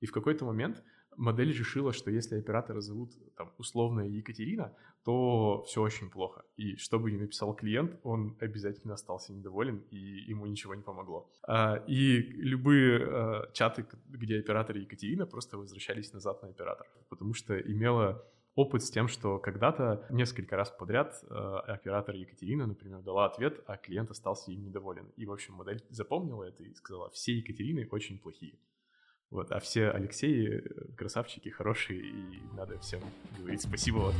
И в какой-то момент модель решила, что если оператора зовут там условно Екатерина, то все очень плохо. И что бы ни написал клиент, он обязательно остался недоволен, и ему ничего не помогло. А, и любые а, чаты, где оператор Екатерина, просто возвращались назад на оператора, потому что имела опыт с тем, что когда-то несколько раз подряд э, оператор Екатерина, например, дала ответ, а клиент остался им недоволен. И, в общем, модель запомнила это и сказала, все Екатерины очень плохие. Вот, а все Алексеи э, красавчики, хорошие, и надо всем говорить спасибо вот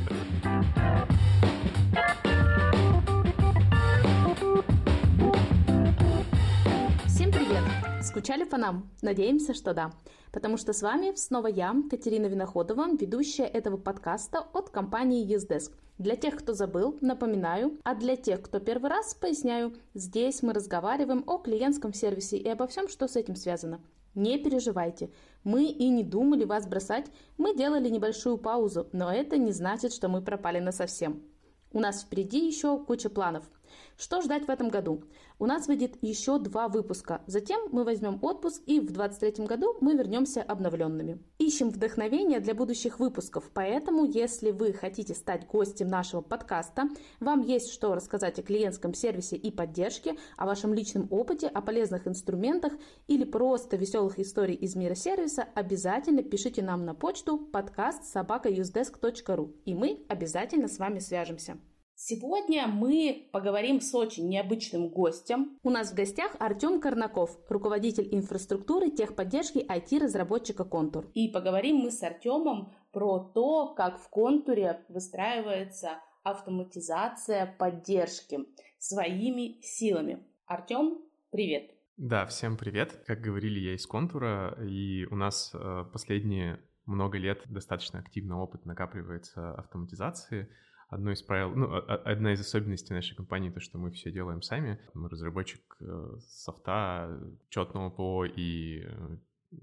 Всем привет! Скучали по нам? Надеемся, что да. Потому что с вами снова я, Катерина Виноходова, ведущая этого подкаста от компании Ездеск. Для тех, кто забыл, напоминаю, а для тех, кто первый раз, поясняю, здесь мы разговариваем о клиентском сервисе и обо всем, что с этим связано. Не переживайте, мы и не думали вас бросать, мы делали небольшую паузу, но это не значит, что мы пропали на совсем. У нас впереди еще куча планов – что ждать в этом году? У нас выйдет еще два выпуска. Затем мы возьмем отпуск и в 2023 году мы вернемся обновленными. Ищем вдохновение для будущих выпусков, поэтому если вы хотите стать гостем нашего подкаста, вам есть что рассказать о клиентском сервисе и поддержке, о вашем личном опыте, о полезных инструментах или просто веселых историй из мира сервиса, обязательно пишите нам на почту подкаст собакаюздеск.ру и мы обязательно с вами свяжемся. Сегодня мы поговорим с очень необычным гостем. У нас в гостях Артем Корнаков, руководитель инфраструктуры техподдержки IT-разработчика «Контур». И поговорим мы с Артемом про то, как в «Контуре» выстраивается автоматизация поддержки своими силами. Артем, привет! Да, всем привет. Как говорили, я из «Контура», и у нас э, последние много лет достаточно активно опыт накапливается автоматизации — одно из правил, ну, одна из особенностей нашей компании, то, что мы все делаем сами. Мы разработчик э, софта, четного ПО и э,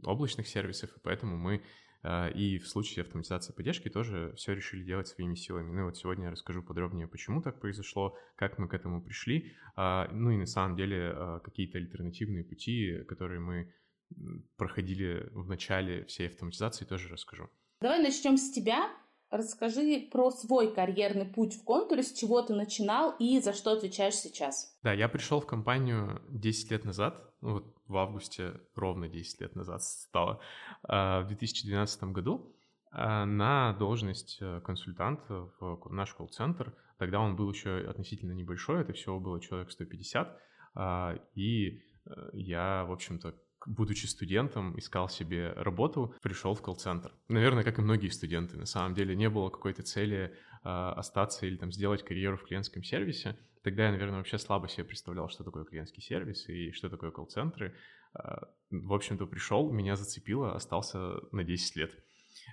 облачных сервисов, и поэтому мы э, и в случае автоматизации поддержки тоже все решили делать своими силами. Ну и вот сегодня я расскажу подробнее, почему так произошло, как мы к этому пришли, а, ну и на самом деле какие-то альтернативные пути, которые мы проходили в начале всей автоматизации, тоже расскажу. Давай начнем с тебя. Расскажи про свой карьерный путь в контуре, с чего ты начинал и за что отвечаешь сейчас. Да, я пришел в компанию 10 лет назад, ну вот в августе ровно 10 лет назад стало, а, в 2012 году а, на должность э, консультанта в наш колл-центр. Тогда он был еще относительно небольшой, это всего было человек 150, а, и э, я, в общем-то, будучи студентом, искал себе работу, пришел в колл-центр. Наверное, как и многие студенты, на самом деле не было какой-то цели э, остаться или там сделать карьеру в клиентском сервисе. Тогда я, наверное, вообще слабо себе представлял, что такое клиентский сервис и что такое колл-центры. Э, в общем-то, пришел, меня зацепило, остался на 10 лет.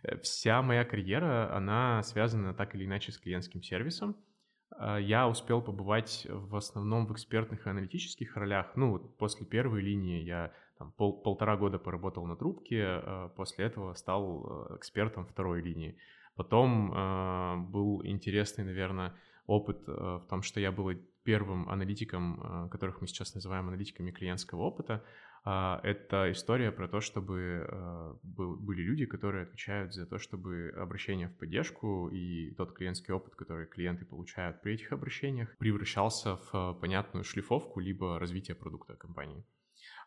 Э, вся моя карьера, она связана так или иначе с клиентским сервисом. Я успел побывать в основном в экспертных и аналитических ролях. Ну, вот после первой линии я там, пол, полтора года поработал на трубке, э, после этого стал э, экспертом второй линии. Потом э, был интересный, наверное, опыт в том, что я был первым аналитиком, которых мы сейчас называем аналитиками клиентского опыта. Это история про то, чтобы были люди, которые отвечают за то, чтобы обращение в поддержку и тот клиентский опыт, который клиенты получают при этих обращениях, превращался в понятную шлифовку либо развитие продукта компании.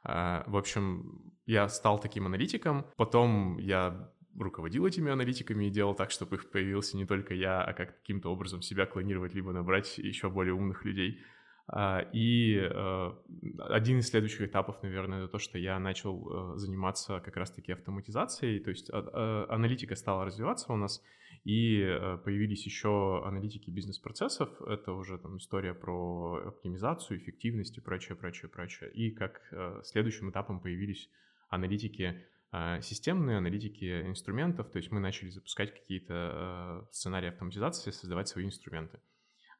А, в общем, я стал таким аналитиком, потом я руководил этими аналитиками и делал так, чтобы их появился не только я, а как каким-то образом себя клонировать, либо набрать еще более умных людей. А, и э, один из следующих этапов, наверное, это то, что я начал э, заниматься как раз-таки автоматизацией, то есть а, аналитика стала развиваться у нас, и э, появились еще аналитики бизнес-процессов. Это уже там история про оптимизацию, эффективность и прочее, прочее, прочее. И как э, следующим этапом появились аналитики э, системные, аналитики инструментов. То есть мы начали запускать какие-то сценарии автоматизации, создавать свои инструменты.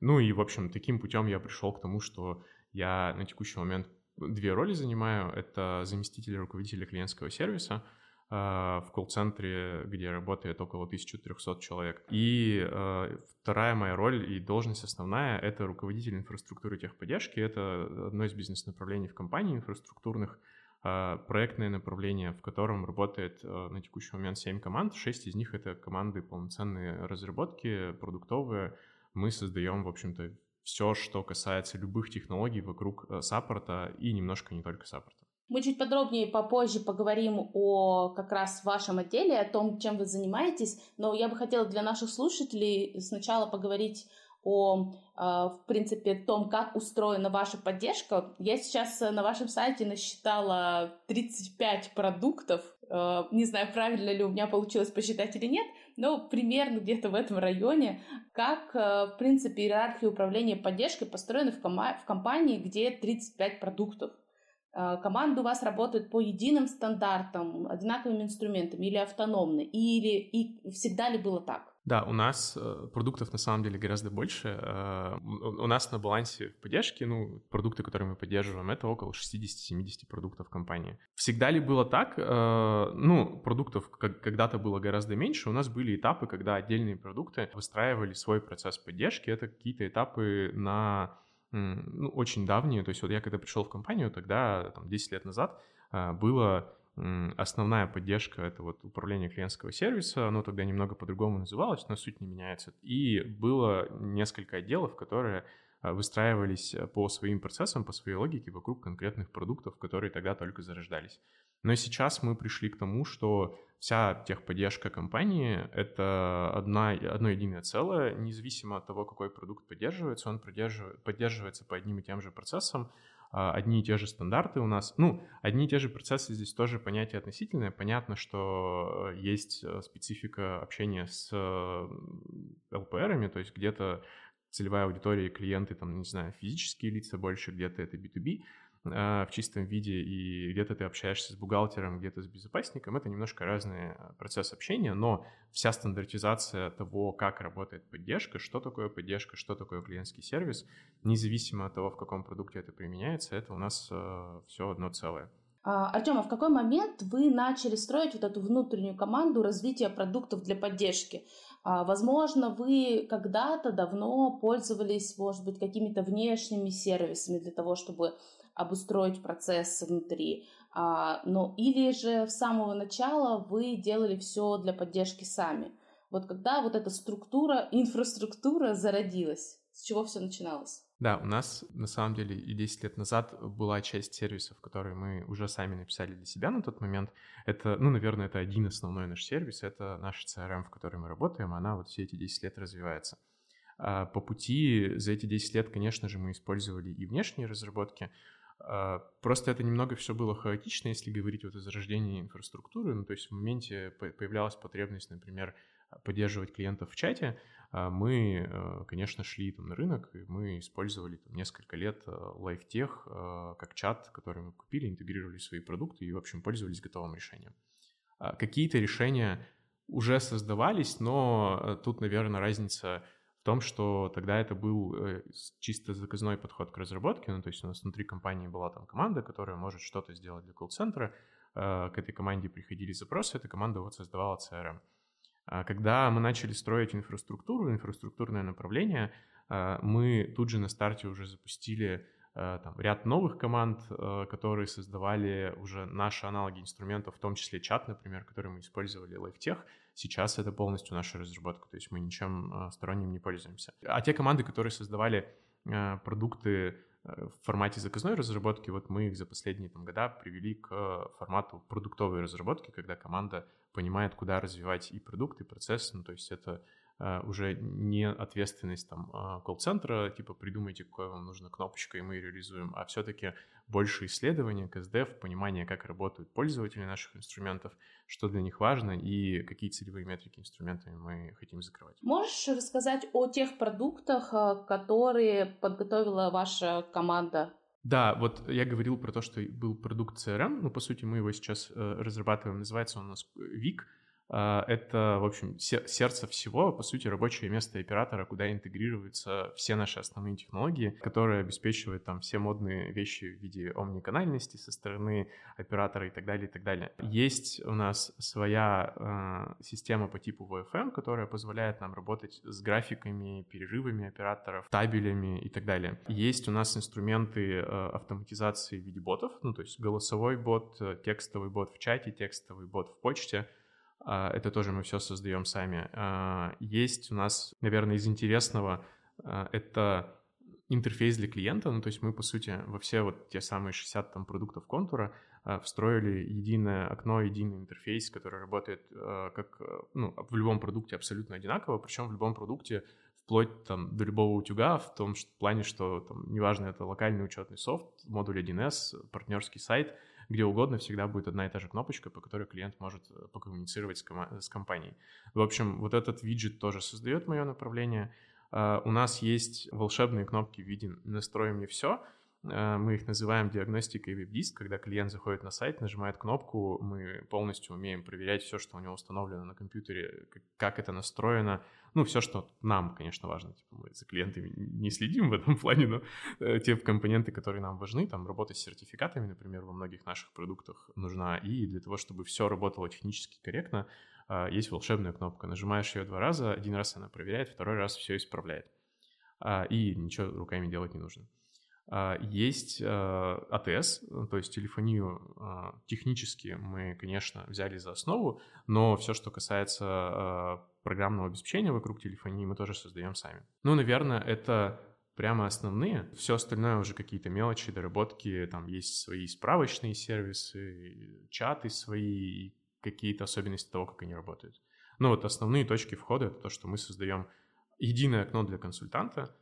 Ну и, в общем, таким путем я пришел к тому, что я на текущий момент две роли занимаю. Это заместитель руководителя клиентского сервиса — в колл-центре, где работает около 1300 человек. И э, вторая моя роль и должность основная — это руководитель инфраструктуры техподдержки. Это одно из бизнес-направлений в компании инфраструктурных. а, проектное направление, в котором работает а, на текущий момент 7 команд. 6 из них — это команды полноценные разработки, продуктовые. Мы создаем, в общем-то, все, что касается любых технологий вокруг э, саппорта и немножко не только саппорта. Мы чуть подробнее попозже поговорим о как раз вашем отделе, о том, чем вы занимаетесь, но я бы хотела для наших слушателей сначала поговорить о, а, в принципе, том, как устроена ваша поддержка. Я сейчас на вашем сайте насчитала 35 продуктов. А, не знаю, правильно ли у меня получилось посчитать или нет, но примерно где-то в этом районе. Как, в принципе, иерархия управления поддержкой построена в, в компании, где 35 продуктов. Команды у вас работают по единым стандартам, одинаковыми инструментами или автономно, или и всегда ли было так? Да, у нас э, продуктов на самом деле гораздо больше. Э, у нас на балансе поддержки, ну, продукты, которые мы поддерживаем, это около 60-70 продуктов компании. Всегда ли было так? Э, ну, продуктов когда-то было гораздо меньше. У нас были этапы, когда отдельные продукты выстраивали свой процесс поддержки. Это какие-то этапы на ну, очень давние. То есть вот я когда пришел в компанию, тогда, там, 10 лет назад, было Основная поддержка — это вот управление клиентского сервиса, оно тогда немного по-другому называлось, но суть не меняется. И было несколько отделов, которые а, выстраивались э, по своим процессам, по своей логике вокруг конкретных продуктов, которые тогда только зарождались. Но сейчас мы пришли к тому, что вся техподдержка компании — это одна, одно единое целое, независимо от того, какой продукт поддерживается, он поддерживается по одним и тем же процессам, а, одни и те же стандарты у нас. Ну, одни и те же процессы здесь тоже понятие относительное. Понятно, что э, есть э, специфика общения с ЛПРами, то есть где-то целевая аудитория клиенты, там, не знаю, физические лица больше, где-то это B2B, а, в чистом виде, и где-то ты общаешься с бухгалтером, где-то с безопасником, это немножко разный а, процесс общения, но вся стандартизация того, как работает поддержка, что такое поддержка, что такое клиентский сервис, независимо от того, в каком продукте это применяется, это у нас э, все одно целое. Артем, а в какой момент вы начали строить вот эту внутреннюю команду развития продуктов для поддержки? Возможно, вы когда-то давно пользовались, может быть, какими-то внешними сервисами для того, чтобы обустроить процесс внутри. А, но или же с самого начала вы делали все для поддержки сами. Вот когда вот эта структура, инфраструктура зародилась, с чего все начиналось? Да, у нас на самом деле и 10 лет назад была часть сервисов, которые мы уже сами написали для себя на тот момент. Это, ну, наверное, это один основной наш сервис, это наш CRM, в котором мы работаем, она вот все эти 10 лет развивается. А по пути за эти 10 лет, конечно же, мы использовали и внешние разработки, а, просто это немного все было хаотично, если говорить вот о зарождении инфраструктуры. Ну, то есть в моменте появлялась потребность, например, поддерживать клиентов в чате, мы, э, конечно, шли там на рынок, и мы использовали там несколько лет э, LiveTech э, как чат, который мы купили, интегрировали в свои продукты и, в общем, пользовались готовым решением. А какие-то решения уже создавались, но тут, наверное, разница том, что тогда это был э, чисто заказной подход к разработке, ну, то есть у нас внутри компании была там команда, которая может что-то сделать для колл-центра, э, к этой команде приходили запросы, эта команда вот создавала CRM. А когда мы начали строить инфраструктуру, инфраструктурное направление, э, мы тут же на старте уже запустили там, ряд новых команд, которые создавали уже наши аналоги инструментов, в том числе чат, например, который мы использовали, LiveTech, Сейчас это полностью наша разработка, то есть мы ничем а, сторонним не пользуемся. А те команды, которые создавали а, продукты а, в формате заказной разработки, вот мы их за последние там, года привели к формату продуктовой разработки, когда команда понимает, куда развивать и продукт, и процесс. Ну, то есть это уже не ответственность там а, колл-центра, типа придумайте, какой вам нужна кнопочка, и мы реализуем, а все-таки больше исследования, КСДФ, понимание, как работают пользователи наших инструментов, что для них важно и какие целевые метрики инструментами мы хотим закрывать. Можешь рассказать о тех продуктах, а, которые подготовила ваша команда? Да, вот я говорил про то, что был продукт CRM, ну, по сути, мы его сейчас э, разрабатываем, называется он у нас а, это, в общем, сердце всего, по сути, рабочее место оператора, куда интегрируются все наши основные технологии, которые обеспечивают там все модные вещи в виде омниканальности со стороны оператора и так далее, и так далее. Есть у нас своя э, система по типу VFM, которая позволяет нам работать с графиками, перерывами операторов, табелями и так далее. Есть у нас инструменты э, автоматизации в виде ботов, ну, то есть голосовой бот, текстовый бот в чате, текстовый бот в почте — а, это тоже мы все создаем сами. А, есть у нас, наверное, из интересного, а, это интерфейс для клиента, ну, то есть мы, по сути, во все вот те самые 60 там продуктов контура встроили единое окно, единый интерфейс, который работает как, ну, в любом продукте абсолютно одинаково, причем в любом продукте вплоть там до любого утюга, в том что, в плане, что там, неважно, это локальный учетный софт, модуль 1С, партнерский сайт — где угодно всегда будет одна и та же кнопочка, по которой клиент может э, покоммуницировать с, ком- с компанией. В общем, вот этот виджет тоже создает мое направление. Uh, у нас есть волшебные кнопки в виде «Настрой мне все», uh, мы их называем диагностикой веб-диск. Когда клиент заходит на сайт, нажимает кнопку, мы полностью умеем проверять все, что у него установлено на компьютере, как это настроено, ну, все, что нам, конечно, важно. Типа мы за клиентами не следим в этом плане, но э, те компоненты, которые нам важны, там работа с сертификатами, например, во многих наших продуктах нужна. И для того, чтобы все работало технически корректно, э, есть волшебная кнопка. Нажимаешь ее два раза, один раз она проверяет, второй раз все исправляет. Э, и ничего руками делать не нужно. А, есть АТС, то есть телефонию а, технически мы, конечно, взяли за основу, но все, что касается а, программного обеспечения вокруг телефонии, мы тоже создаем сами. Ну, наверное, это прямо основные. Все остальное уже какие-то мелочи, доработки. Там есть свои справочные сервисы, чаты свои, какие-то особенности того, как они работают. Но вот основные точки входа — это то, что мы создаем единое окно для консультанта,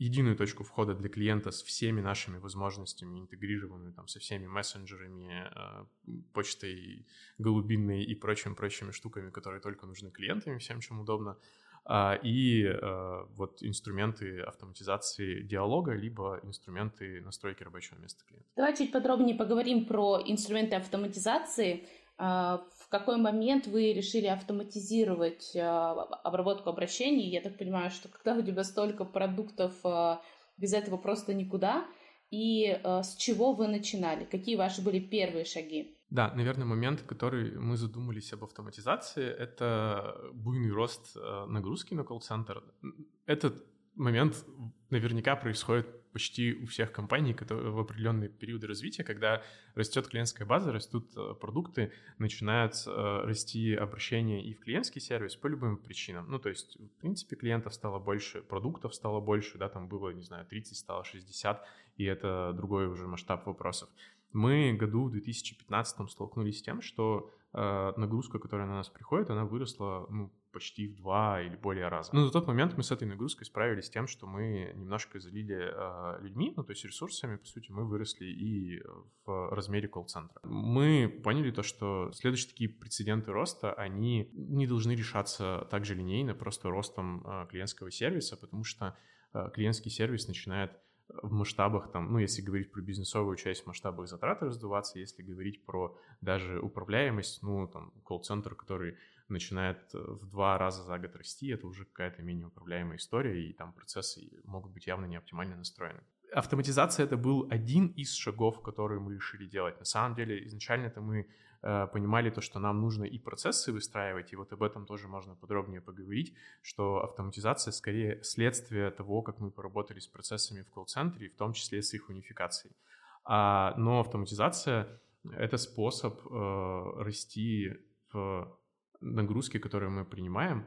единую точку входа для клиента с всеми нашими возможностями, интегрированную там со всеми мессенджерами, э, почтой голубиной и прочими-прочими штуками, которые только нужны клиентам, всем, чем удобно, а, и э, вот инструменты автоматизации диалога, либо инструменты настройки рабочего места клиента. Давай чуть подробнее поговорим про инструменты автоматизации. А, в какой момент вы решили автоматизировать а, обработку обращений? Я так понимаю, что когда у тебя столько продуктов, а, без этого просто никуда. И с чего вы начинали? Какие ваши были первые шаги? Да, наверное, момент, который мы задумались об автоматизации, это буйный рост нагрузки на колл-центр. Этот момент наверняка происходит почти у всех компаний которые в определенные периоды развития, когда растет клиентская база, растут э, продукты, начинают э, расти обращения и в клиентский сервис по любым причинам. Ну, то есть, в принципе, клиентов стало больше, продуктов стало больше, да, там было, не знаю, 30, стало 60, и это другой уже масштаб вопросов. Мы году в 2015 столкнулись с тем, что э, нагрузка, которая на нас приходит, она выросла ну, почти в два или более раза. Но на тот момент мы с этой нагрузкой справились тем, что мы немножко залили э, людьми, ну то есть ресурсами, по сути, мы выросли и в размере колл-центра. Мы поняли то, что следующие такие прецеденты роста, они не должны решаться так же линейно, просто ростом э, клиентского сервиса, потому что э, клиентский сервис начинает в масштабах, там, ну, если говорить про бизнесовую часть, в масштабах затрат раздуваться, если говорить про даже управляемость, ну, там, колл-центр, который начинает э, в два раза за год расти, это уже какая-то менее управляемая история, и там процессы могут быть явно не оптимально настроены. Автоматизация — это был один из шагов, которые мы решили делать. На самом деле, изначально это мы э, понимали то, что нам нужно и процессы выстраивать, и вот об этом тоже можно подробнее поговорить, что автоматизация скорее следствие того, как мы поработали с процессами в колл-центре, в том числе с их унификацией. А, но автоматизация — это способ э, расти в нагрузки, которые мы принимаем,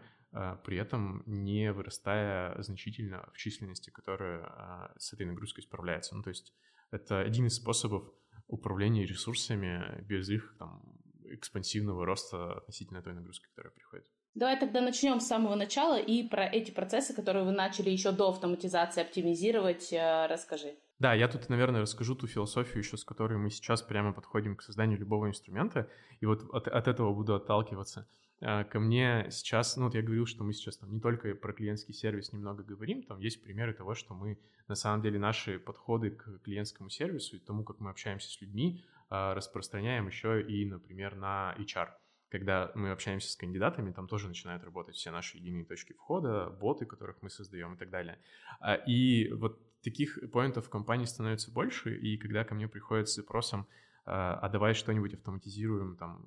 при этом не вырастая значительно в численности, которая а, с этой нагрузкой справляется. Ну, то есть это один из способов управления ресурсами без их там, экспансивного роста относительно той нагрузки, которая приходит. Давай тогда начнем с самого начала и про эти процессы, которые вы начали еще до автоматизации оптимизировать, э, расскажи. Да, я тут, наверное, расскажу ту философию еще, с которой мы сейчас прямо подходим к созданию любого инструмента, и вот от, от этого буду отталкиваться. А, ко мне сейчас, ну вот я говорил, что мы сейчас там не только про клиентский сервис немного говорим, там есть примеры того, что мы на самом деле наши подходы к клиентскому сервису и тому, как мы общаемся с людьми, а, распространяем еще и, например, на HR. когда мы общаемся с кандидатами, там тоже начинают работать все наши единые точки входа, боты, которых мы создаем и так далее. А, и вот таких поинтов в компании становится больше, и когда ко мне приходят с запросом, а, давай что-нибудь автоматизируем там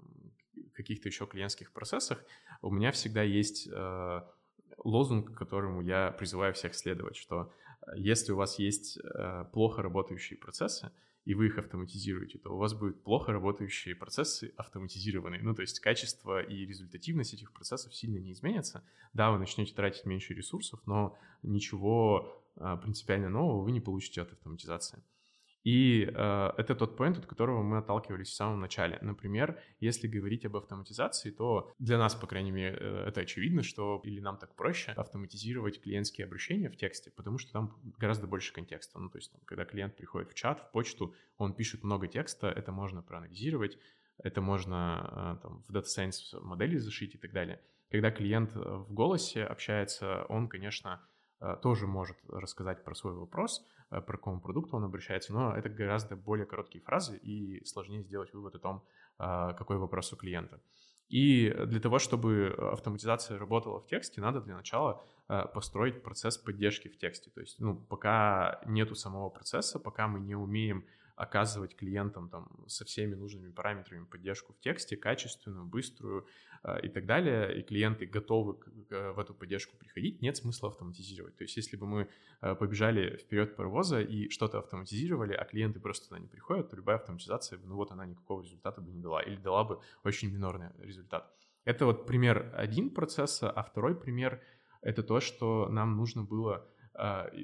каких-то еще клиентских процессах, у меня всегда есть а, лозунг, которому я призываю всех следовать, что если у вас есть плохо работающие процессы, и вы их автоматизируете, то у вас будут плохо работающие процессы автоматизированные. Ну, то есть качество и результативность этих процессов сильно не изменятся. Да, вы начнете тратить меньше ресурсов, но ничего а, принципиально нового вы не получите от автоматизации. И э, это тот point, от которого мы отталкивались в самом начале. Например, если говорить об автоматизации, то для нас, по крайней мере, э, это очевидно, что или нам так проще автоматизировать клиентские обращения в тексте, потому что там гораздо больше контекста. Ну, то есть, там, когда клиент приходит в чат, в почту, он пишет много текста, это можно проанализировать, это можно э, там, в Data Science модели зашить и так далее. Когда клиент э, в голосе общается, он, конечно, тоже может рассказать про свой вопрос, Э, про какому продукту он обращается, но это гораздо более короткие фразы и сложнее сделать вывод о том, а, какой вопрос у клиента. И для того, чтобы автоматизация работала в тексте, надо для начала э, построить процесс поддержки в тексте. То есть, ну, пока нету самого процесса, пока мы не умеем оказывать клиентам там со всеми нужными параметрами поддержку в тексте, качественную, быструю э, и так далее, и клиенты готовы к, к, в эту поддержку приходить, нет смысла автоматизировать. То есть если бы мы э, побежали вперед паровоза и что-то автоматизировали, а клиенты просто туда не приходят, то любая автоматизация, ну вот она никакого результата бы не дала или дала бы очень минорный результат. Это вот пример один процесса, а второй пример — это то, что нам нужно было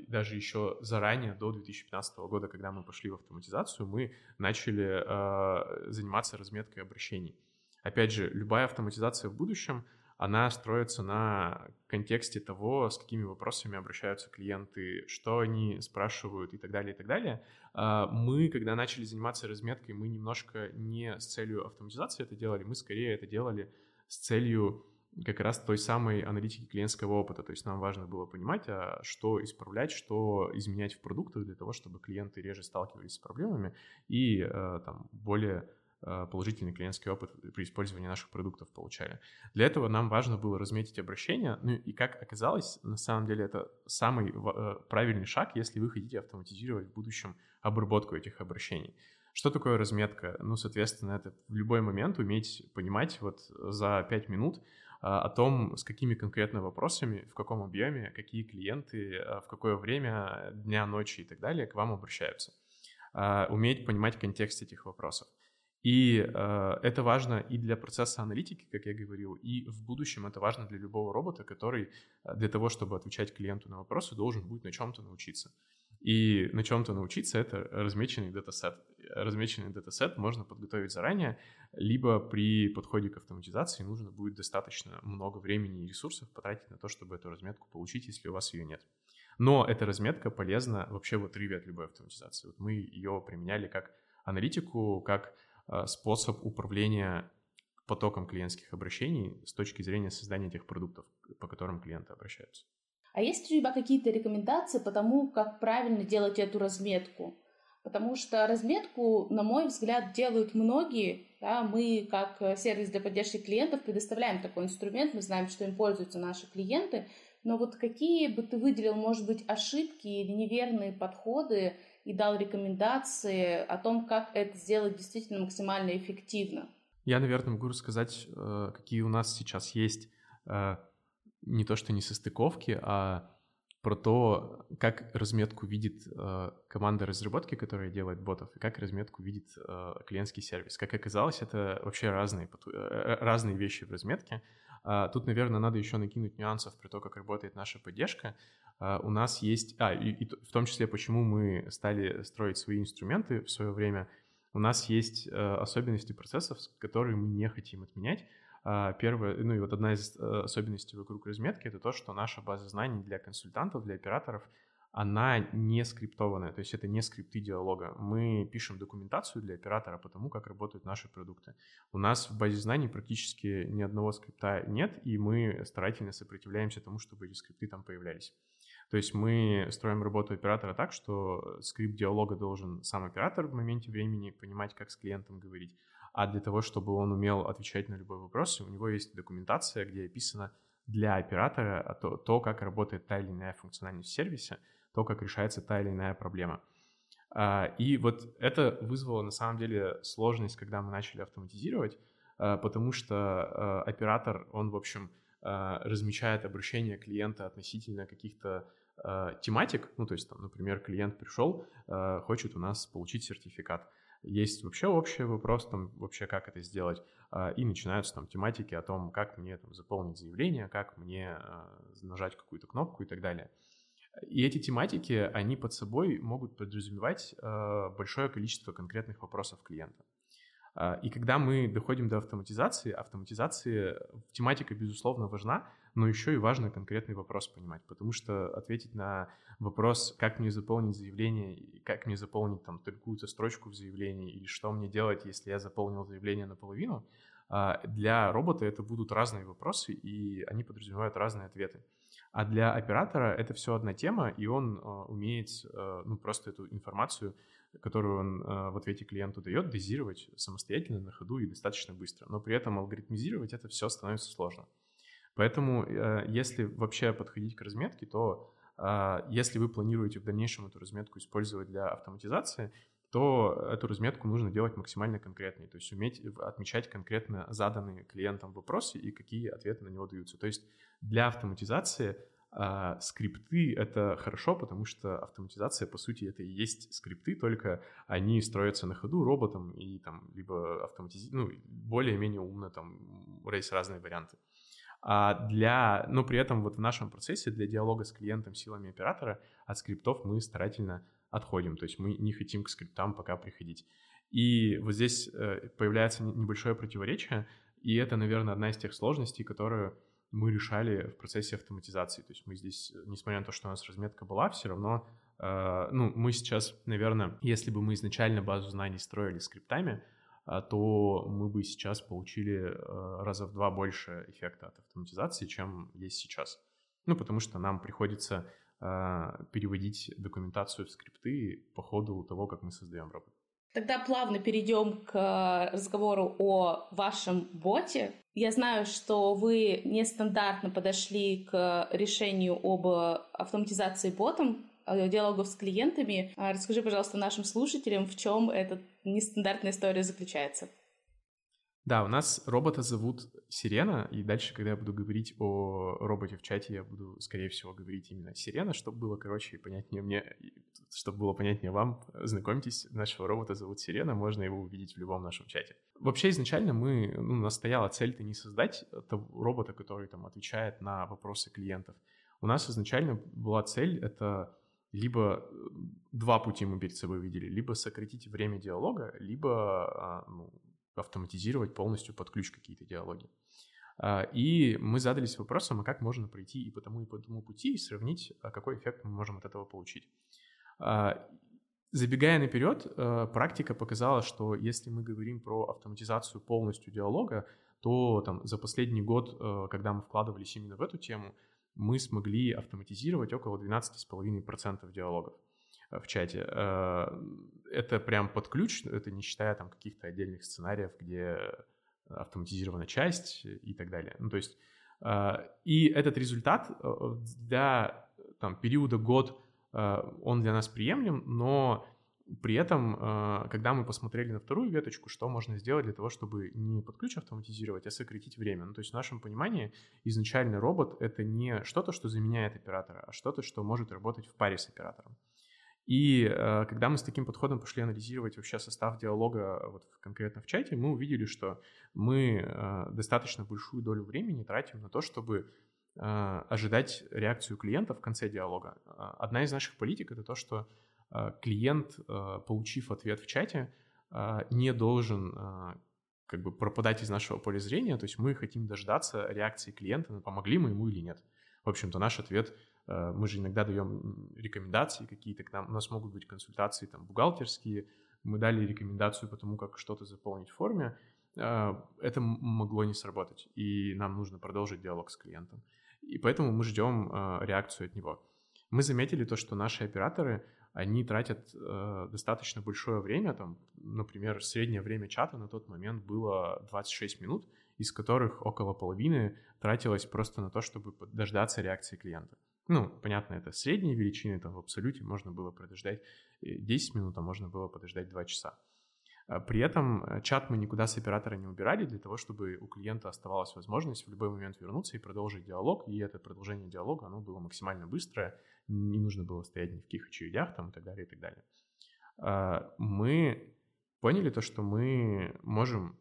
даже еще заранее, до 2015 года, когда мы пошли в автоматизацию, мы начали а, заниматься разметкой обращений. Опять же, любая автоматизация в будущем, она строится на контексте того, с какими вопросами обращаются клиенты, что они спрашивают и так далее, и так далее. А, мы, когда начали заниматься разметкой, мы немножко не с целью автоматизации это делали, мы скорее это делали с целью как раз той самой аналитики клиентского опыта. То есть нам важно было понимать, а что исправлять, что изменять в продуктах для того, чтобы клиенты реже сталкивались с проблемами и э, там более э, положительный клиентский опыт при использовании наших продуктов получали. Для этого нам важно было разметить обращения, ну и как оказалось, на самом деле это самый э, правильный шаг, если вы хотите автоматизировать в будущем обработку этих обращений. Что такое разметка? Ну, соответственно, это в любой момент уметь понимать вот за 5 минут, а, о том, с какими конкретно вопросами, в каком объеме, какие клиенты, а, в какое время дня, ночи и так далее к вам обращаются. А, уметь понимать контекст этих вопросов. И э, это важно и для процесса аналитики, как я говорил, и в будущем это важно для любого робота, который для того, чтобы отвечать клиенту на вопросы, должен будет на чем-то научиться. И на чем-то научиться — это размеченный датасет. Размеченный датасет можно подготовить заранее, либо при подходе к автоматизации нужно будет достаточно много времени и ресурсов потратить на то, чтобы эту разметку получить, если у вас ее нет. Но эта разметка полезна вообще в отрыве от любой автоматизации. Вот мы ее применяли как аналитику, как э, способ управления потоком клиентских обращений с точки зрения создания тех продуктов, по которым клиенты обращаются. А есть у тебя какие-то рекомендации по тому, как правильно делать эту разметку? Потому что разметку, на мой взгляд, делают многие. Да, мы, как сервис для поддержки клиентов, предоставляем такой инструмент, мы знаем, что им пользуются наши клиенты. Но вот какие бы ты выделил, может быть, ошибки или неверные подходы и дал рекомендации о том, как это сделать действительно максимально эффективно? Я, наверное, могу рассказать, э, какие у нас сейчас есть э, не то что не состыковки, а про то, как разметку видит э, команда разработки, которая делает ботов, и как разметку видит э, клиентский сервис. Как оказалось, это вообще разные, э, разные вещи в разметке. А, тут, наверное, надо еще накинуть нюансов про то, как работает наша поддержка. А, у нас есть... А, и, и в том числе, почему мы стали строить свои инструменты в свое время. У нас есть э, особенности процессов, которые мы не хотим отменять. А, первое, ну и вот одна из э, особенностей вокруг разметки, это то, что наша база знаний для консультантов, для операторов, она не скриптованная, то есть это не скрипты диалога. Мы пишем документацию для оператора по тому, как работают наши продукты. У нас в базе знаний практически ни одного скрипта нет, и мы старательно сопротивляемся тому, чтобы эти скрипты там появлялись. То есть мы строим работу оператора так, что скрипт диалога должен сам оператор в моменте времени понимать, как с клиентом говорить, а для того, чтобы он умел отвечать на любой вопрос, у него есть документация, где описано для оператора то, то как работает та или иная функциональность в сервисе, то, как решается та или иная проблема. А, и вот это вызвало на самом деле сложность, когда мы начали автоматизировать, а, потому что а, оператор, он, в общем, размечает обращение клиента относительно каких-то тематик, ну, то есть, там, например, клиент пришел, хочет у нас получить сертификат. Есть вообще общий вопрос, там, вообще как это сделать, и начинаются там тематики о том, как мне там заполнить заявление, как мне нажать какую-то кнопку и так далее. И эти тематики, они под собой могут подразумевать э, большое количество конкретных вопросов клиента. Э, и когда мы доходим до автоматизации, автоматизации тематика, безусловно, важна, но еще и важно конкретный вопрос понимать, потому что ответить на вопрос, как мне заполнить заявление, как мне заполнить там какую-то строчку в заявлении, или что мне делать, если я заполнил заявление наполовину, э, для робота это будут разные вопросы, и они подразумевают разные ответы. А для оператора это все одна тема, и он э, умеет ну, просто эту информацию, которую он э, в ответе клиенту дает, дозировать самостоятельно на ходу и достаточно быстро. Но при этом алгоритмизировать это все становится сложно. Поэтому, э, если вообще подходить к разметке, то э, если вы планируете в дальнейшем эту разметку использовать для автоматизации, то эту разметку нужно делать максимально конкретной, то есть уметь отмечать конкретно заданные клиентам вопросы и какие ответы на него даются. То есть для автоматизации а, скрипты — это хорошо, потому что автоматизация, по сути, это и есть скрипты, только они строятся на ходу роботом и там либо автоматизи... ну, более-менее умно, там, есть разные варианты. А для, но при этом вот в нашем процессе для диалога с клиентом силами оператора от скриптов мы старательно отходим, то есть мы не хотим к скриптам пока приходить. И вот здесь э, появляется небольшое противоречие, и это, наверное, одна из тех сложностей, которую мы решали в процессе автоматизации. То есть мы здесь, несмотря на то, что у нас разметка была, все равно, э, ну, мы сейчас, наверное, если бы мы изначально базу знаний строили скриптами, э, то мы бы сейчас получили э, раза в два больше эффекта от автоматизации, чем есть сейчас. Ну, потому что нам приходится э, переводить документацию в скрипты по ходу того, как мы создаем робот. Тогда плавно перейдем к разговору о вашем боте. Я знаю, что вы нестандартно подошли к решению об автоматизации ботом э, диалогов с клиентами. А расскажи, пожалуйста, нашим слушателям, в чем эта нестандартная история заключается. Да, у нас робота зовут Сирена, и дальше, когда я буду говорить о роботе в чате, я буду, скорее всего, говорить именно Сирена, чтобы было, короче, понятнее мне, чтобы было понятнее вам. Знакомьтесь, нашего робота зовут Сирена, можно его увидеть в любом нашем чате. Вообще, изначально мы, ну, у нас стояла цель-то не создать робота, который там отвечает на вопросы клиентов. У нас изначально была цель — это либо э, два пути мы перед собой видели, либо сократить время диалога, либо а, ну, автоматизировать полностью под ключ какие-то диалоги. А, и мы задались вопросом, а как можно пройти и по тому, и по тому пути, и сравнить, а какой эффект мы можем от этого получить. А, забегая наперед, практика показала, что если мы говорим про автоматизацию полностью диалога, то там, за последний год, когда мы вкладывались именно в эту тему, мы смогли автоматизировать около 12,5% диалогов. Э, в чате. Э, это прям под ключ, это не считая там каких-то отдельных сценариев, где автоматизирована часть и так далее. Ну, то есть, э, и этот результат для там, периода год, он для нас приемлем, но при этом, когда мы посмотрели на вторую веточку, что можно сделать для того, чтобы не под ключ автоматизировать, а сократить время. Ну, то есть в нашем понимании изначальный робот — это не что-то, что заменяет оператора, а что-то, что может работать в паре с оператором. И э, когда мы с таким подходом пошли анализировать вообще состав диалога вот конкретно в чате, мы увидели, что мы э, достаточно большую долю времени тратим на то, чтобы э, ожидать реакцию клиента в конце диалога. А, одна из наших политик это то, что э, клиент, э, получив ответ в чате, э, не должен э, как бы пропадать из нашего поля зрения, то есть мы хотим дождаться реакции клиента, помогли мы ему или нет. В общем-то, наш ответ Э, мы же иногда даем рекомендации какие-то к нам. У нас могут быть консультации там бухгалтерские. Мы дали рекомендацию по тому, как что-то заполнить в форме. Э, это могло не сработать, и нам нужно продолжить диалог с клиентом. И поэтому мы ждем э, реакцию от него. Мы заметили то, что наши операторы они тратят э, достаточно большое время, там, например, среднее время чата на тот момент было 26 минут, из которых около половины тратилось просто на то, чтобы дождаться реакции клиента. Ну, понятно, это средние величины, там в абсолюте можно было подождать 10 минут, а можно было подождать 2 часа. А при этом э, чат мы никуда с оператора не убирали для того, чтобы у клиента оставалась возможность в любой момент вернуться и продолжить диалог, и это продолжение диалога, оно было максимально быстрое, не нужно было стоять ни в каких очередях там и так далее, и так далее. А, мы поняли то, что мы можем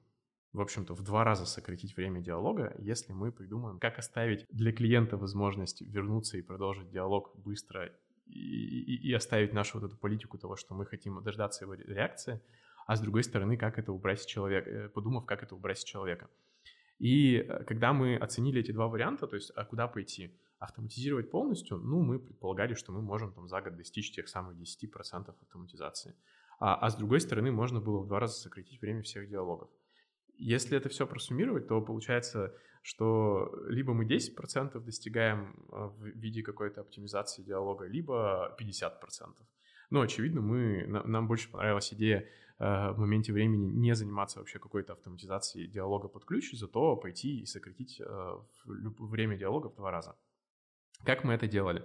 в общем-то, в два раза сократить время диалога, если мы придумаем, как оставить для клиента возможность вернуться и продолжить диалог быстро и, и, и оставить нашу вот эту политику того, что мы хотим дождаться его реакции, а с другой стороны, как это убрать с человека, э, подумав, как это убрать с человека. И э, когда мы оценили эти два варианта, то есть, а куда пойти? Автоматизировать полностью, ну, мы предполагали, что мы можем там за год достичь тех самых 10% автоматизации. А, а с другой стороны, можно было в два раза сократить время всех диалогов. Если это все просуммировать, то получается, что либо мы 10% достигаем э, в виде какой-то оптимизации диалога, либо 50%. Но, очевидно, мы, нам больше понравилась идея Э, в моменте времени не заниматься вообще какой-то автоматизацией диалога под ключ, зато пойти и сократить э, время диалога в два раза. Как мы это делали?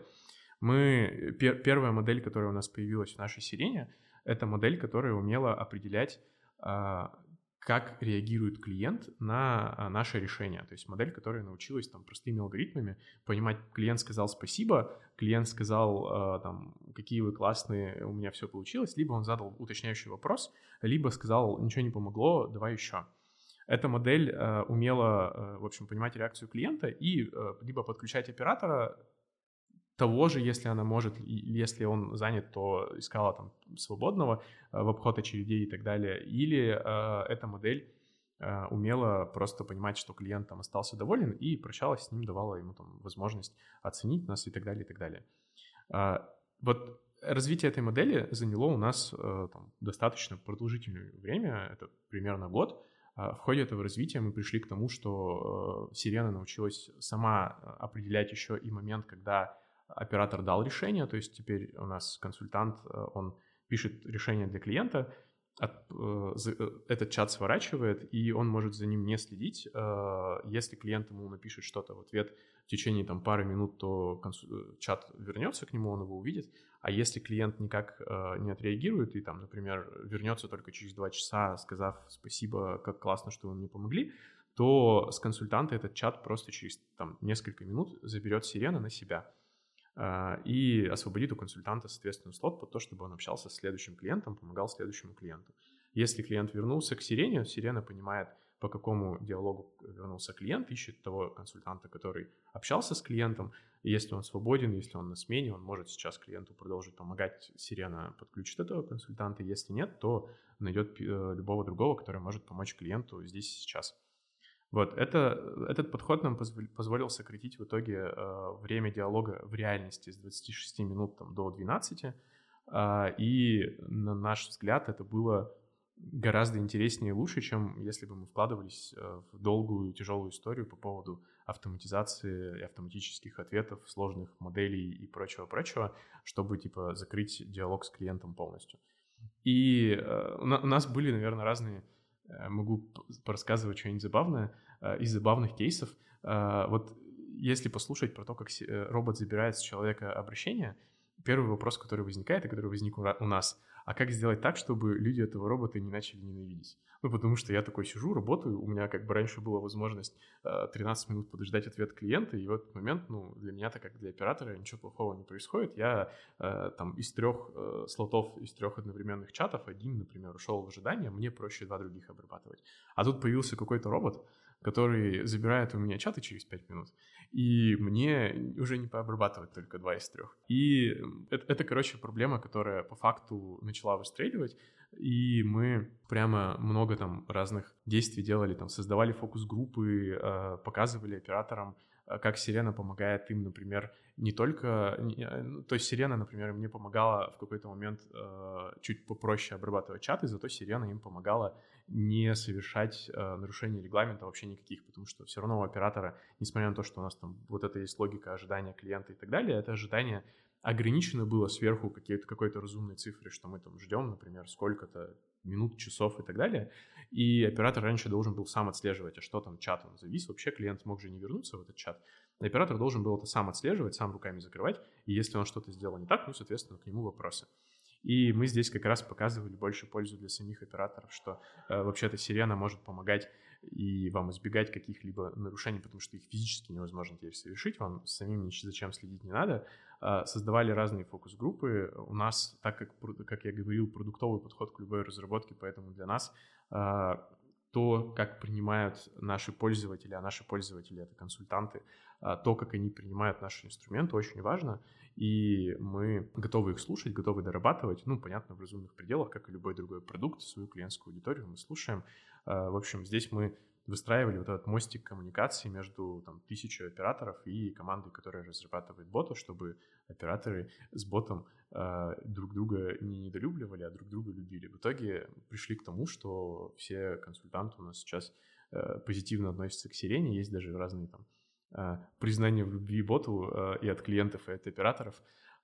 Мы, пер, первая модель, которая у нас появилась в нашей сирене, это модель, которая умела определять а, как реагирует клиент на а, наше решение. То есть модель, которая научилась там простыми алгоритмами понимать, клиент сказал спасибо, клиент сказал а, там, какие вы классные, у меня все получилось, либо он задал уточняющий вопрос, либо сказал, ничего не помогло, давай еще. Эта модель э, умела, э, в общем, понимать реакцию клиента и э, либо подключать оператора того же, если она может, если он занят, то искала там свободного э, в обход очередей и так далее, или э, эта модель э, умела просто понимать, что клиент там остался доволен и прощалась с ним, давала ему там возможность оценить нас и так далее, и так далее. Э, вот развитие этой модели заняло у нас там, достаточно продолжительное время, это примерно год, в ходе этого развития мы пришли к тому, что Сирена научилась сама определять еще и момент, когда оператор дал решение, то есть теперь у нас консультант, э, он пишет решение для клиента, э, э, этот чат сворачивает, и он может за ним не следить. Если клиент ему напишет что-то в ответ в течение там, пары минут, то чат вернется к нему, он его увидит. А если клиент никак не отреагирует и, там, например, вернется только через два часа, сказав спасибо, как классно, что вы мне помогли, то с консультанта этот чат просто через там, несколько минут заберет сирена на себя. А, и освободит у консультанта, соответственно, слот под то, чтобы он общался с следующим клиентом, помогал следующему клиенту. Если клиент вернулся к Сирене, Сирена понимает, по какому диалогу вернулся клиент, ищет того консультанта, который общался с клиентом. И если он свободен, если он на смене, он может сейчас клиенту продолжить помогать. Сирена подключит этого консультанта. Если нет, то найдет э, любого другого, который может помочь клиенту здесь и сейчас. Вот, это, этот подход нам позволил сократить в итоге э, время диалога в реальности с 26 минут там, до 12, э, а, и на наш взгляд это было гораздо интереснее и лучше, чем если бы мы вкладывались э, в долгую тяжелую историю по поводу автоматизации и автоматических ответов, сложных моделей и прочего-прочего, чтобы, типа, закрыть диалог с клиентом полностью. И э, у нас были, наверное, разные Э, могу порассказывать что-нибудь забавное из забавных кейсов. Э, вот если послушать про то, как робот забирает с человека обращение, первый вопрос, который возникает, и который возник у нас, а как сделать так, чтобы люди этого робота не начали ненавидеть? Ну, потому что я такой сижу, работаю, у меня как бы раньше была возможность 13 минут подождать ответ клиента, и в этот момент, ну, для меня, так как для оператора, ничего плохого не происходит. Я там из трех слотов, из трех одновременных чатов, один, например, ушел в ожидание, мне проще два других обрабатывать. А тут появился какой-то робот, который забирает у меня чаты через 5 минут, и мне уже не пообрабатывать только два из трех. И это, это, короче, проблема, которая по факту начала выстреливать, и мы прямо много там разных действий делали, там создавали фокус-группы, э, показывали операторам, э, как Сирена помогает им, например, не только... Э, ну, то есть Сирена, например, мне помогала в какой-то момент чуть попроще обрабатывать чаты, зато Сирена им помогала не совершать э, нарушений регламента вообще никаких, потому что все равно у оператора, несмотря на то, что у нас там вот это есть логика ожидания клиента и так далее, это ожидание ограничено было сверху какие-то, какой-то разумной цифры, что мы там ждем, например, сколько-то минут, часов и так далее. И оператор раньше должен был сам отслеживать, а что там чатом завис. Вообще клиент мог же не вернуться в этот чат. Оператор должен был это сам отслеживать, сам руками закрывать. И если он что-то сделал не так, ну, соответственно, к нему вопросы. И мы здесь как раз показывали больше пользу для самих операторов, что э, вообще-то сирена может помогать и вам избегать каких-либо нарушений, потому что их физически невозможно теперь совершить, вам самим зачем следить не надо. А, создавали разные фокус-группы. У нас, так как, как я говорил, продуктовый подход к любой разработке, поэтому для нас а, то, как принимают наши пользователи, а наши пользователи — это консультанты, а, то, как они принимают наши инструменты, очень важно, и мы готовы их слушать, готовы дорабатывать, ну, понятно, в разумных пределах, как и любой другой продукт, свою клиентскую аудиторию мы слушаем. В общем, здесь мы выстраивали вот этот мостик коммуникации между там, тысячей операторов и командой, которая разрабатывает бота, чтобы операторы с ботом э, друг друга не недолюбливали, а друг друга любили. В итоге пришли к тому, что все консультанты у нас сейчас э, позитивно относятся к сирене, есть даже разные там э, признания в любви боту э, и от клиентов, и от операторов.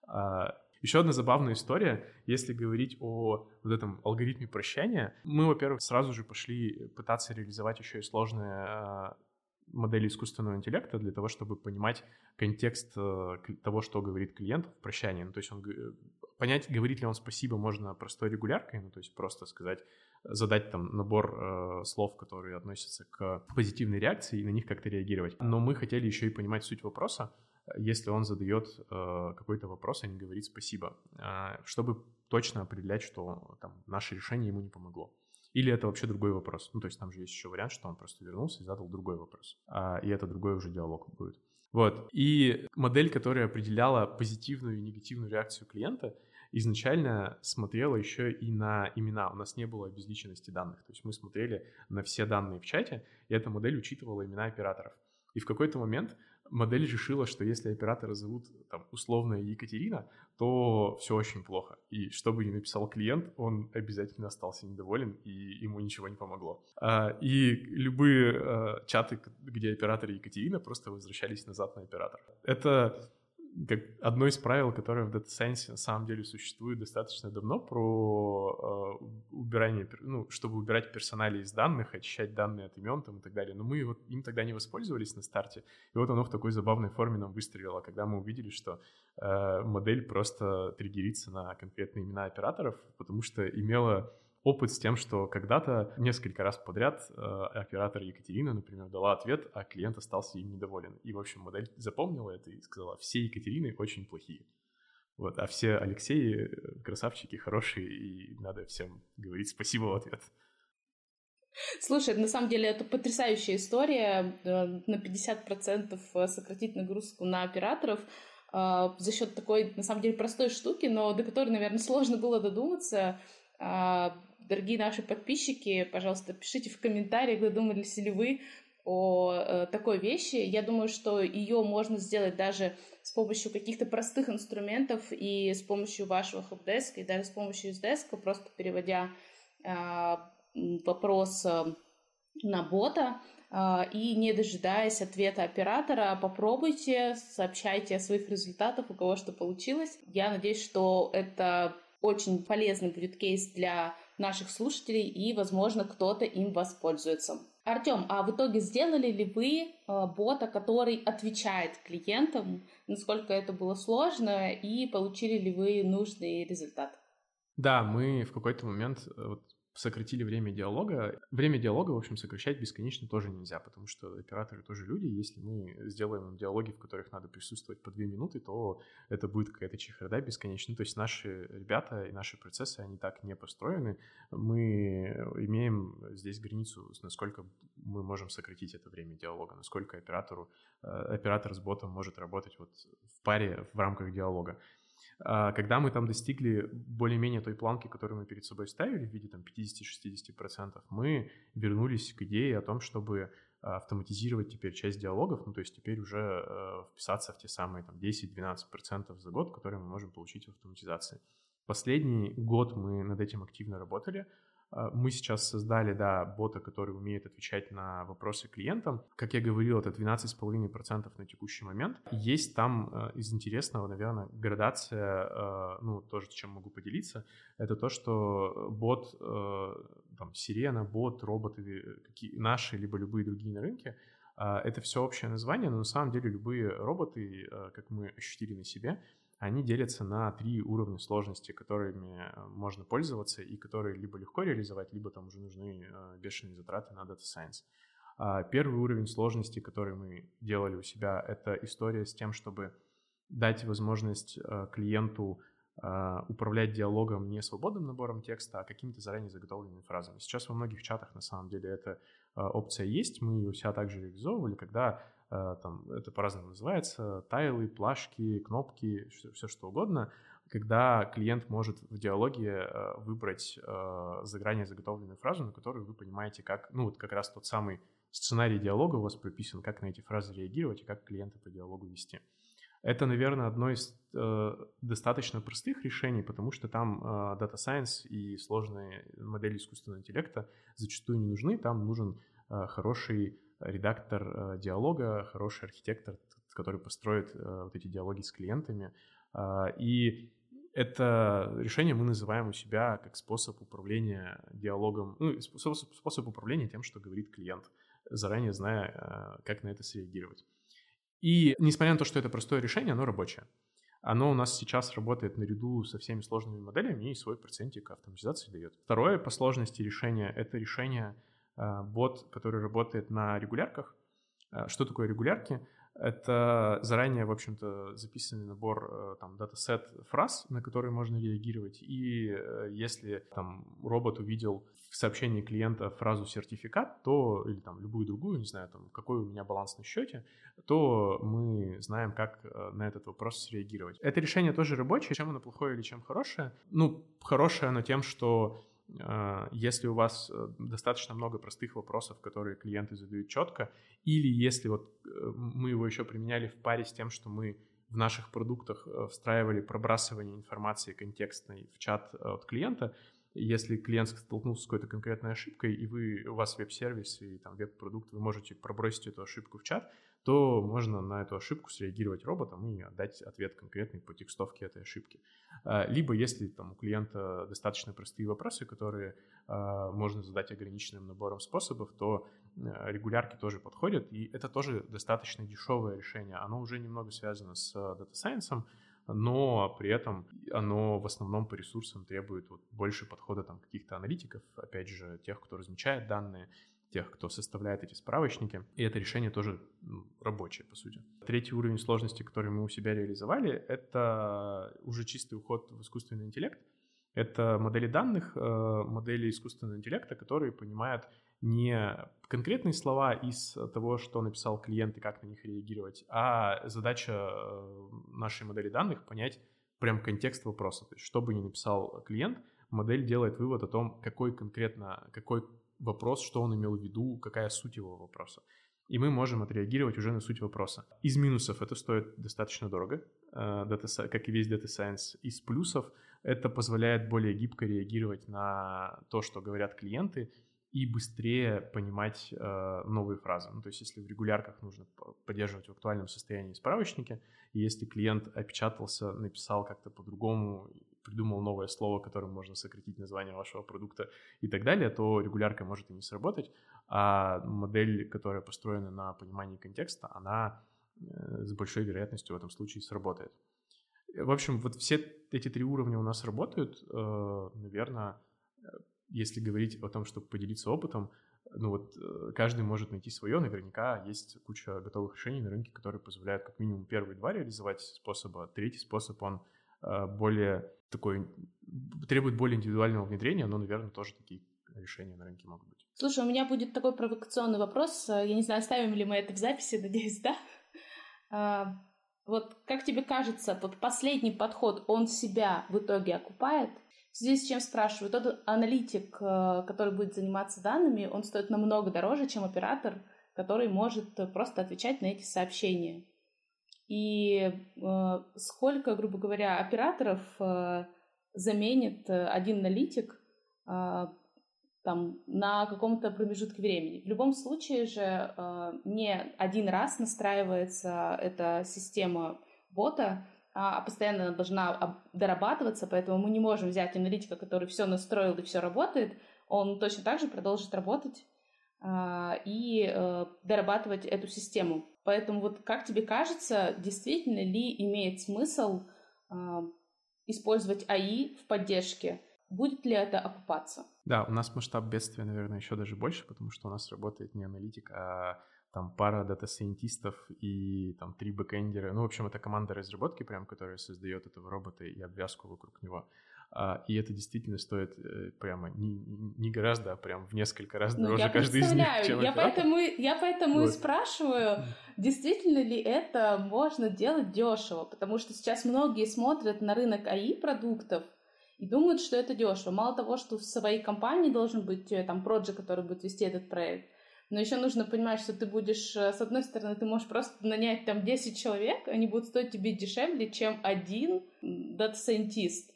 А, еще одна забавная история, если говорить о вот этом алгоритме прощания. Мы, во-первых, сразу же пошли пытаться реализовать еще и сложные а, модели искусственного интеллекта для того, чтобы понимать контекст э, того, что говорит клиент в прощании. Ну, то есть он понять, говорит ли он спасибо, можно простой регуляркой, ну, то есть просто сказать, задать там набор э, слов, которые относятся к позитивной реакции, и на них как-то реагировать. Но мы хотели еще и понимать суть вопроса, если он задает э, какой-то вопрос, а не говорит спасибо, э, чтобы точно определять, что там, наше решение ему не помогло. Или это вообще другой вопрос. Ну, то есть там же есть еще вариант, что он просто вернулся и задал другой вопрос. А, и это другой уже диалог будет. Вот. И модель, которая определяла позитивную и негативную реакцию клиента, изначально смотрела еще и на имена. У нас не было обезличенности данных. То есть мы смотрели на все данные в чате, и эта модель учитывала имена операторов. И в какой-то момент модель решила, что если оператора зовут там, условно Екатерина, то все очень плохо. И что бы ни написал клиент, он обязательно остался недоволен, и ему ничего не помогло. А, и любые а, чаты, где оператор Екатерина, просто возвращались назад на оператора. Это как одно из правил, которое в Data Science на самом деле существует достаточно давно, про э, убирание, ну, чтобы убирать персонали из данных, очищать данные от имен там, и так далее. Но мы вот им тогда не воспользовались на старте, и вот оно в такой забавной форме нам выстрелило, когда мы увидели, что э, модель просто триггерится на конкретные имена операторов, потому что имела опыт с тем, что когда-то несколько раз подряд э, оператор Екатерина, например, дала ответ, а клиент остался им недоволен. И, в общем, модель запомнила это и сказала, все Екатерины очень плохие. Вот, а все Алексеи э, красавчики, хорошие, и надо всем говорить спасибо в ответ. Слушай, на самом деле это потрясающая история. Э, на 50% э, сократить нагрузку на операторов за счет такой, на самом деле, простой штуки, но до которой, наверное, сложно было додуматься. Дорогие наши подписчики, пожалуйста, пишите в комментариях, додумались ли вы о э, такой вещи. Я думаю, что ее можно сделать даже с помощью каких-то простых инструментов и с помощью вашего helpdesk, и даже с помощью USDesk, просто переводя э, вопрос э, на бота э, и не дожидаясь ответа оператора, попробуйте, сообщайте о своих результатах, у кого что получилось. Я надеюсь, что это очень полезный будет кейс для наших слушателей, и, возможно, кто-то им воспользуется. Артем, а в итоге сделали ли вы э, бота, который отвечает клиентам, насколько это было сложно, и получили ли вы нужный результат? Да, мы в какой-то момент, э, вот сократили время диалога. Время диалога, в общем, сокращать бесконечно тоже нельзя, потому что операторы тоже люди. Если мы сделаем диалоги, в которых надо присутствовать по две минуты, то это будет какая-то чехарда бесконечная. То есть наши ребята и наши процессы, они так не построены. Мы имеем здесь границу, насколько мы можем сократить это время диалога, насколько оператору, э, оператор с ботом может работать вот в паре в рамках диалога. А, когда мы там достигли более-менее той планки, которую мы перед собой ставили в виде там 50-60%, мы вернулись к идее о том, чтобы а, автоматизировать теперь часть диалогов, ну то есть теперь уже э, вписаться в те самые там 10-12% за год, которые мы можем получить в автоматизации. Последний год мы над этим активно работали, мы сейчас создали, да, бота, который умеет отвечать на вопросы клиентам. Как я говорил, это 12,5% на текущий момент. Есть там а, из интересного, наверное, градация, а, ну, тоже чем могу поделиться, это то, что бот, там, сирена, бот, роботы, какие, наши, либо любые другие на рынке, это все общее название, но на самом деле любые роботы, как мы ощутили на себе, они делятся на три уровня сложности, которыми э, можно пользоваться и которые либо легко реализовать, либо там уже нужны э, бешеные затраты на Data Science. А первый уровень сложности, который мы делали у себя, это история с тем, чтобы дать возможность э, клиенту управлять диалогом не свободным набором текста, а какими-то заранее заготовленными фразами. Сейчас во многих чатах на самом деле эта опция есть, мы ее у себя также реализовывали, когда там, это по-разному называется, тайлы, плашки, кнопки, все, все что угодно, когда клиент может в диалоге э, выбрать э, заранее заготовленную фразу, на которую вы понимаете, как, ну, вот как раз тот самый сценарий диалога у вас прописан, как на эти фразы реагировать и как клиента по диалогу вести. Это, наверное, одно из э, достаточно простых решений, потому что там э, Data Science и сложные модели искусственного интеллекта зачастую не нужны. Там нужен э, хороший редактор э, диалога, хороший архитектор, который построит э, вот эти диалоги с клиентами. А, и это решение мы называем у себя как способ управления диалогом, ну, способ, способ управления тем, что говорит клиент, заранее зная, э, как на это среагировать. И несмотря на то, что это простое решение, оно рабочее. Оно у нас сейчас работает наряду со всеми сложными моделями и свой процентик автоматизации дает. Второе по сложности решения — это решение бот, который работает на регулярках. Э, что такое регулярки? Это заранее, в общем-то, записанный набор э, там датасет фраз, на которые можно реагировать. И если там робот увидел в сообщении клиента фразу сертификат, то или там любую другую, не знаю, там какой у меня баланс на счете, то мы знаем, как на этот вопрос среагировать. Это решение тоже рабочее. Чем оно плохое или чем хорошее? Ну, хорошее оно тем, что а, если у вас э, достаточно много простых вопросов, которые клиенты задают четко, или если вот э, мы его еще применяли в паре с тем, что мы в наших продуктах э, встраивали пробрасывание информации контекстной в чат от клиента, если клиент столкнулся с какой-то конкретной ошибкой, и вы, у вас веб-сервис и там веб-продукт, вы можете пробросить эту ошибку в чат, то можно на эту ошибку среагировать роботом и дать ответ конкретный по текстовке этой ошибки. А, либо если там у клиента достаточно простые вопросы, которые а, можно задать ограниченным набором способов, то а, регулярки тоже подходят, и это тоже достаточно дешевое решение. Оно уже немного связано с Data Science, но при этом оно в основном по ресурсам требует вот больше подхода там каких-то аналитиков, опять же, тех, кто размечает данные, тех, кто составляет эти справочники. И это решение тоже рабочее, по сути. Третий уровень сложности, который мы у себя реализовали, это уже чистый уход в искусственный интеллект. Это модели данных, э, модели искусственного интеллекта, которые понимают не конкретные слова из того, что написал клиент и как на них реагировать, а задача э, нашей модели данных понять прям контекст вопроса. То есть, что бы ни написал клиент, модель делает вывод о том, какой конкретно, какой вопрос, что он имел в виду, какая суть его вопроса. И мы можем отреагировать уже на суть вопроса. Из минусов это стоит достаточно дорого, э, как и весь Data Science. Из плюсов это позволяет более гибко реагировать на то, что говорят клиенты, и быстрее понимать э, новые фразы. Ну, то есть, если в регулярках нужно поддерживать в актуальном состоянии справочники, и если клиент опечатался, написал как-то по-другому, придумал новое слово, которым можно сократить название вашего продукта и так далее, то регулярка может и не сработать, а модель, которая построена на понимании контекста, она э, с большой вероятностью в этом случае сработает. В общем, вот все эти три уровня у нас работают. Э, наверное, если говорить о том, чтобы поделиться опытом, ну вот э, каждый может найти свое, наверняка есть куча готовых решений на рынке, которые позволяют как минимум первые два реализовать способа, третий способ, он э, более такой, требует более индивидуального внедрения, но, наверное, тоже такие решения на рынке могут быть. Слушай, у меня будет такой провокационный вопрос, я не знаю, оставим ли мы это в записи, надеюсь, да? А, вот как тебе кажется, вот последний подход, он себя в итоге окупает? В связи с чем спрашиваю, тот аналитик, э, который будет заниматься данными, он стоит намного дороже, чем оператор, который может просто отвечать на эти сообщения. И э, сколько, грубо говоря, операторов э, заменит один аналитик, там на каком-то промежутке времени. В любом случае же э, не один раз настраивается эта система бота, а постоянно должна дорабатываться, поэтому мы не можем взять аналитика, который все настроил и все работает, он точно так же продолжит работать э, и э, дорабатывать эту систему. Поэтому вот как тебе кажется, действительно ли имеет смысл э, использовать AI в поддержке? Будет ли это окупаться? Да, у нас масштаб бедствия, наверное, еще даже больше, потому что у нас работает не аналитик, а там пара data scientist ов и там три бэкэндера. Ну, в общем, это команда разработки прям, которая создает этого робота и обвязку вокруг него. А, и это действительно стоит э, прямо не, не гораздо, а прям в несколько раз ну, дороже каждый из них, чем я поэтому, я поэтому вот. и спрашиваю, действительно ли это можно делать дешево, потому что сейчас многие смотрят на рынок AI продуктов и думают, что это дешево. Мало того, что в своей компании должен быть э, там проект, который будет вести этот проект, но еще нужно понимать, что ты будешь, э, с одной стороны, ты можешь просто нанять там 10 человек, они будут стоить тебе дешевле, чем один data scientist.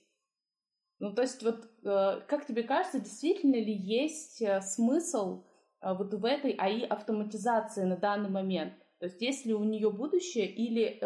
Ну, то есть вот э, как тебе кажется, действительно ли есть э, смысл э, вот в этой АИ автоматизации на данный момент? То есть есть ли у нее будущее или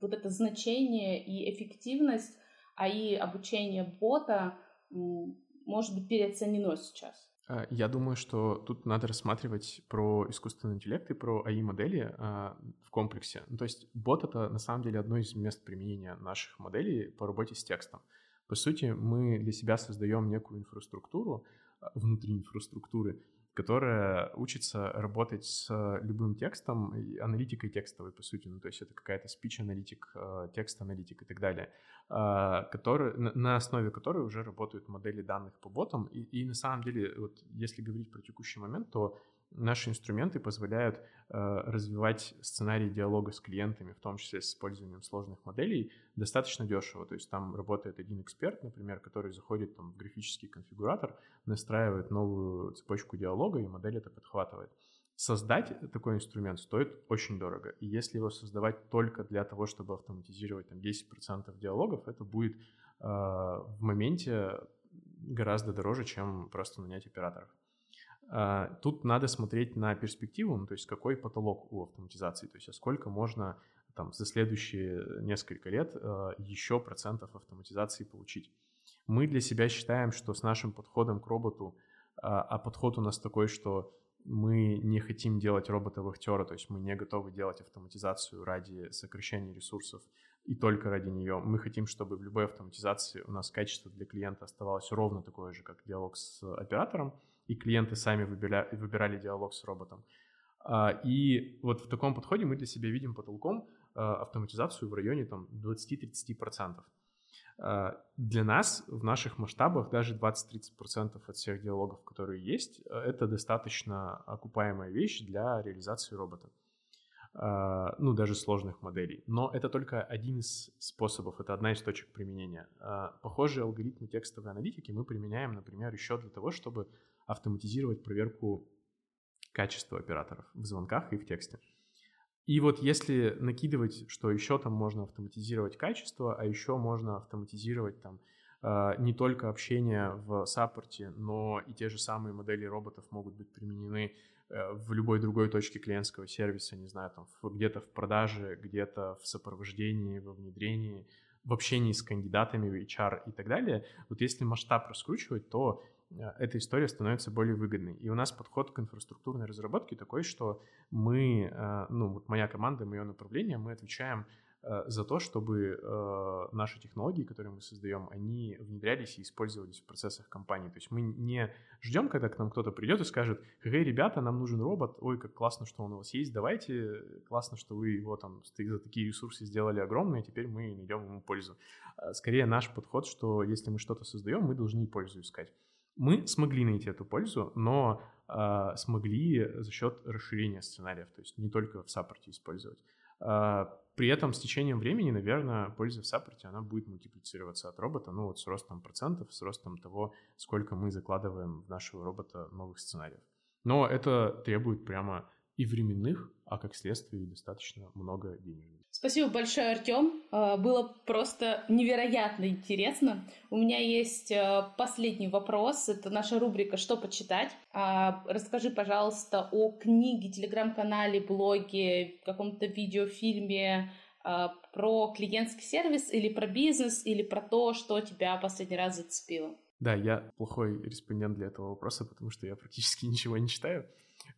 вот это значение и эффективность АИ обучения бота может быть переоценено сейчас? Я думаю, что тут надо рассматривать про искусственный интеллект и про АИ-модели а, в комплексе. Ну, то есть бот — это на самом деле одно из мест применения наших моделей по работе с текстом. По сути, мы для себя создаем некую инфраструктуру а, внутри инфраструктуры, которая учится работать с любым текстом, аналитикой текстовой, по сути, ну, то есть это какая-то спич-аналитик, а, текст-аналитик и так далее, а, который, на основе которой уже работают модели данных по ботам. И, и на самом деле, вот если говорить про текущий момент, то наши инструменты позволяют э, развивать сценарий диалога с клиентами, в том числе с использованием сложных моделей, достаточно дешево. То есть там работает один эксперт, например, который заходит там, в графический конфигуратор, настраивает новую цепочку диалога, и модель это подхватывает. Создать такой инструмент стоит очень дорого. И если его создавать только для того, чтобы автоматизировать там, 10% диалогов, это будет э, в моменте гораздо дороже, чем просто нанять операторов. А, тут надо смотреть на перспективу, ну, то есть какой потолок у автоматизации, то есть а сколько можно там за следующие несколько лет а, еще процентов автоматизации получить. Мы для себя считаем, что с нашим подходом к роботу, а подход у нас такой, что мы не хотим делать робота-вахтера, то есть мы не готовы делать автоматизацию ради сокращения ресурсов и только ради нее. Мы хотим, чтобы в любой автоматизации у нас качество для клиента оставалось ровно такое же, как диалог с оператором, и клиенты сами выбирали, выбирали диалог с роботом. А, и вот в таком подходе мы для себя видим потолком а, автоматизацию в районе там, 20-30%. А, для нас в наших масштабах даже 20-30% от всех диалогов, которые есть, это достаточно окупаемая вещь для реализации робота. Ну, даже сложных моделей. Но это только один из способов, это одна из точек применения. Похожие алгоритмы текстовой аналитики мы применяем, например, еще для того, чтобы автоматизировать проверку качества операторов в звонках и в тексте. И вот если накидывать, что еще там можно автоматизировать качество, а еще можно автоматизировать там а, не только общение в саппорте, но и те же самые модели роботов могут быть применены э, в любой другой точке клиентского сервиса, не знаю, там где-то в продаже, где-то в сопровождении, во внедрении, в общении с кандидатами в HR и так далее. Вот если масштаб раскручивать, то Э, эта история становится более выгодной. И у нас подход к инфраструктурной разработке такой, что мы, э, ну вот моя команда, мое направление, мы отвечаем э, за то, чтобы наши технологии, которые мы создаем, они внедрялись и использовались в процессах компании. То есть мы не ждем, когда к нам кто-то придет и скажет, «Хей, ребята, нам нужен робот, ой, как классно, что он у вас есть, давайте, классно, что вы его там за такие ресурсы сделали огромные, теперь мы найдем ему пользу». Скорее наш подход, что если мы что-то создаем, мы должны пользу искать. Мы смогли найти эту пользу, но э, смогли за счет расширения сценариев, то есть не только в саппорте использовать. Э, при этом с течением времени, наверное, польза в саппорте, она будет мультиплицироваться от робота, ну вот с ростом процентов, с ростом того, сколько мы закладываем в нашего робота новых сценариев. Но это требует прямо и временных, а как следствие достаточно много денег. Спасибо большое, Артем. А, было просто невероятно интересно. У меня есть а, последний вопрос. Это наша рубрика «Что почитать?». А, расскажи, пожалуйста, о книге, телеграм-канале, блоге, каком-то видеофильме про клиентский сервис или про бизнес, или про то, что тебя последний раз зацепило. Да, я плохой респондент для этого вопроса, потому что я практически ничего не читаю.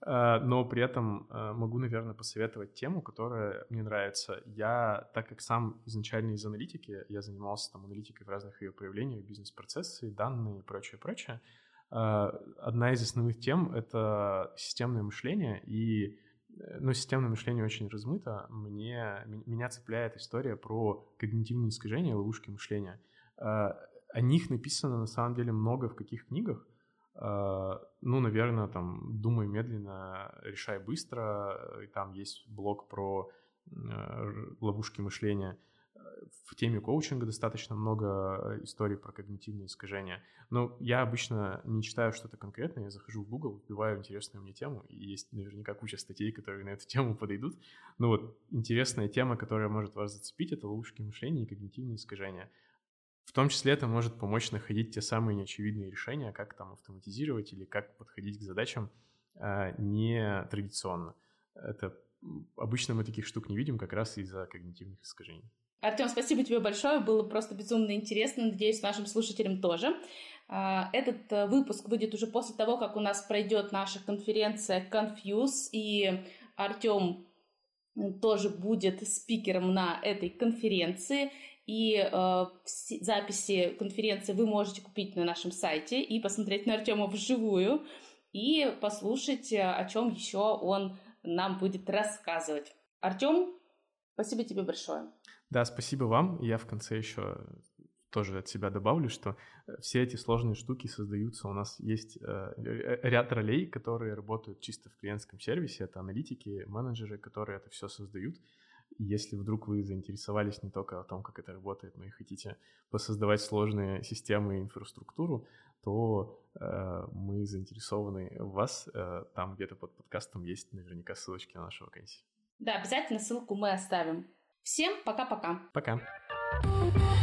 А, но при этом а, могу, наверное, посоветовать тему, которая мне нравится. Я, так как сам изначально из аналитики, я занимался там аналитикой в разных ее проявлениях, бизнес-процессы, данные и прочее, прочее. А, одна из основных тем — это системное мышление, и э, ну, системное мышление очень размыто. Мне, меня цепляет история про когнитивные искажения, ловушки мышления. О них написано на самом деле много в каких книгах, ну, наверное, там «Думай медленно, решай быстро», и там есть блог про э, ловушки мышления. В теме коучинга достаточно много историй про когнитивные искажения. Но я обычно не читаю что-то конкретное, я захожу в Google, вбиваю интересную мне тему, и есть наверняка куча статей, которые на эту тему подойдут. Но вот интересная тема, которая может вас зацепить, это ловушки мышления и когнитивные искажения. В том числе это может помочь находить те самые неочевидные решения, как там автоматизировать или как подходить к задачам э, не традиционно. Это обычно мы таких штук не видим как раз из-за когнитивных искажений. Артем, спасибо тебе большое, было просто безумно интересно, надеюсь, нашим слушателям тоже. А, этот э, выпуск выйдет уже после того, как у нас пройдет наша конференция Confuse, и Артем тоже будет спикером на этой конференции. И э, записи конференции вы можете купить на нашем сайте и посмотреть на Артема вживую и послушать, э, о чем еще он нам будет рассказывать. Артем, спасибо тебе большое. Да, спасибо вам. Я в конце еще тоже от себя добавлю, что э, все эти сложные штуки создаются. У нас есть э, ряд ролей, которые работают чисто в клиентском сервисе. Это аналитики, менеджеры, которые это все создают. Если вдруг вы заинтересовались не только о том, как это работает, но и хотите посоздавать сложные системы и инфраструктуру, то э, мы заинтересованы в вас. Э, там где-то под подкастом есть наверняка ссылочки на нашу вакансию. Да, обязательно ссылку мы оставим. Всем пока-пока. Пока. -пока. пока.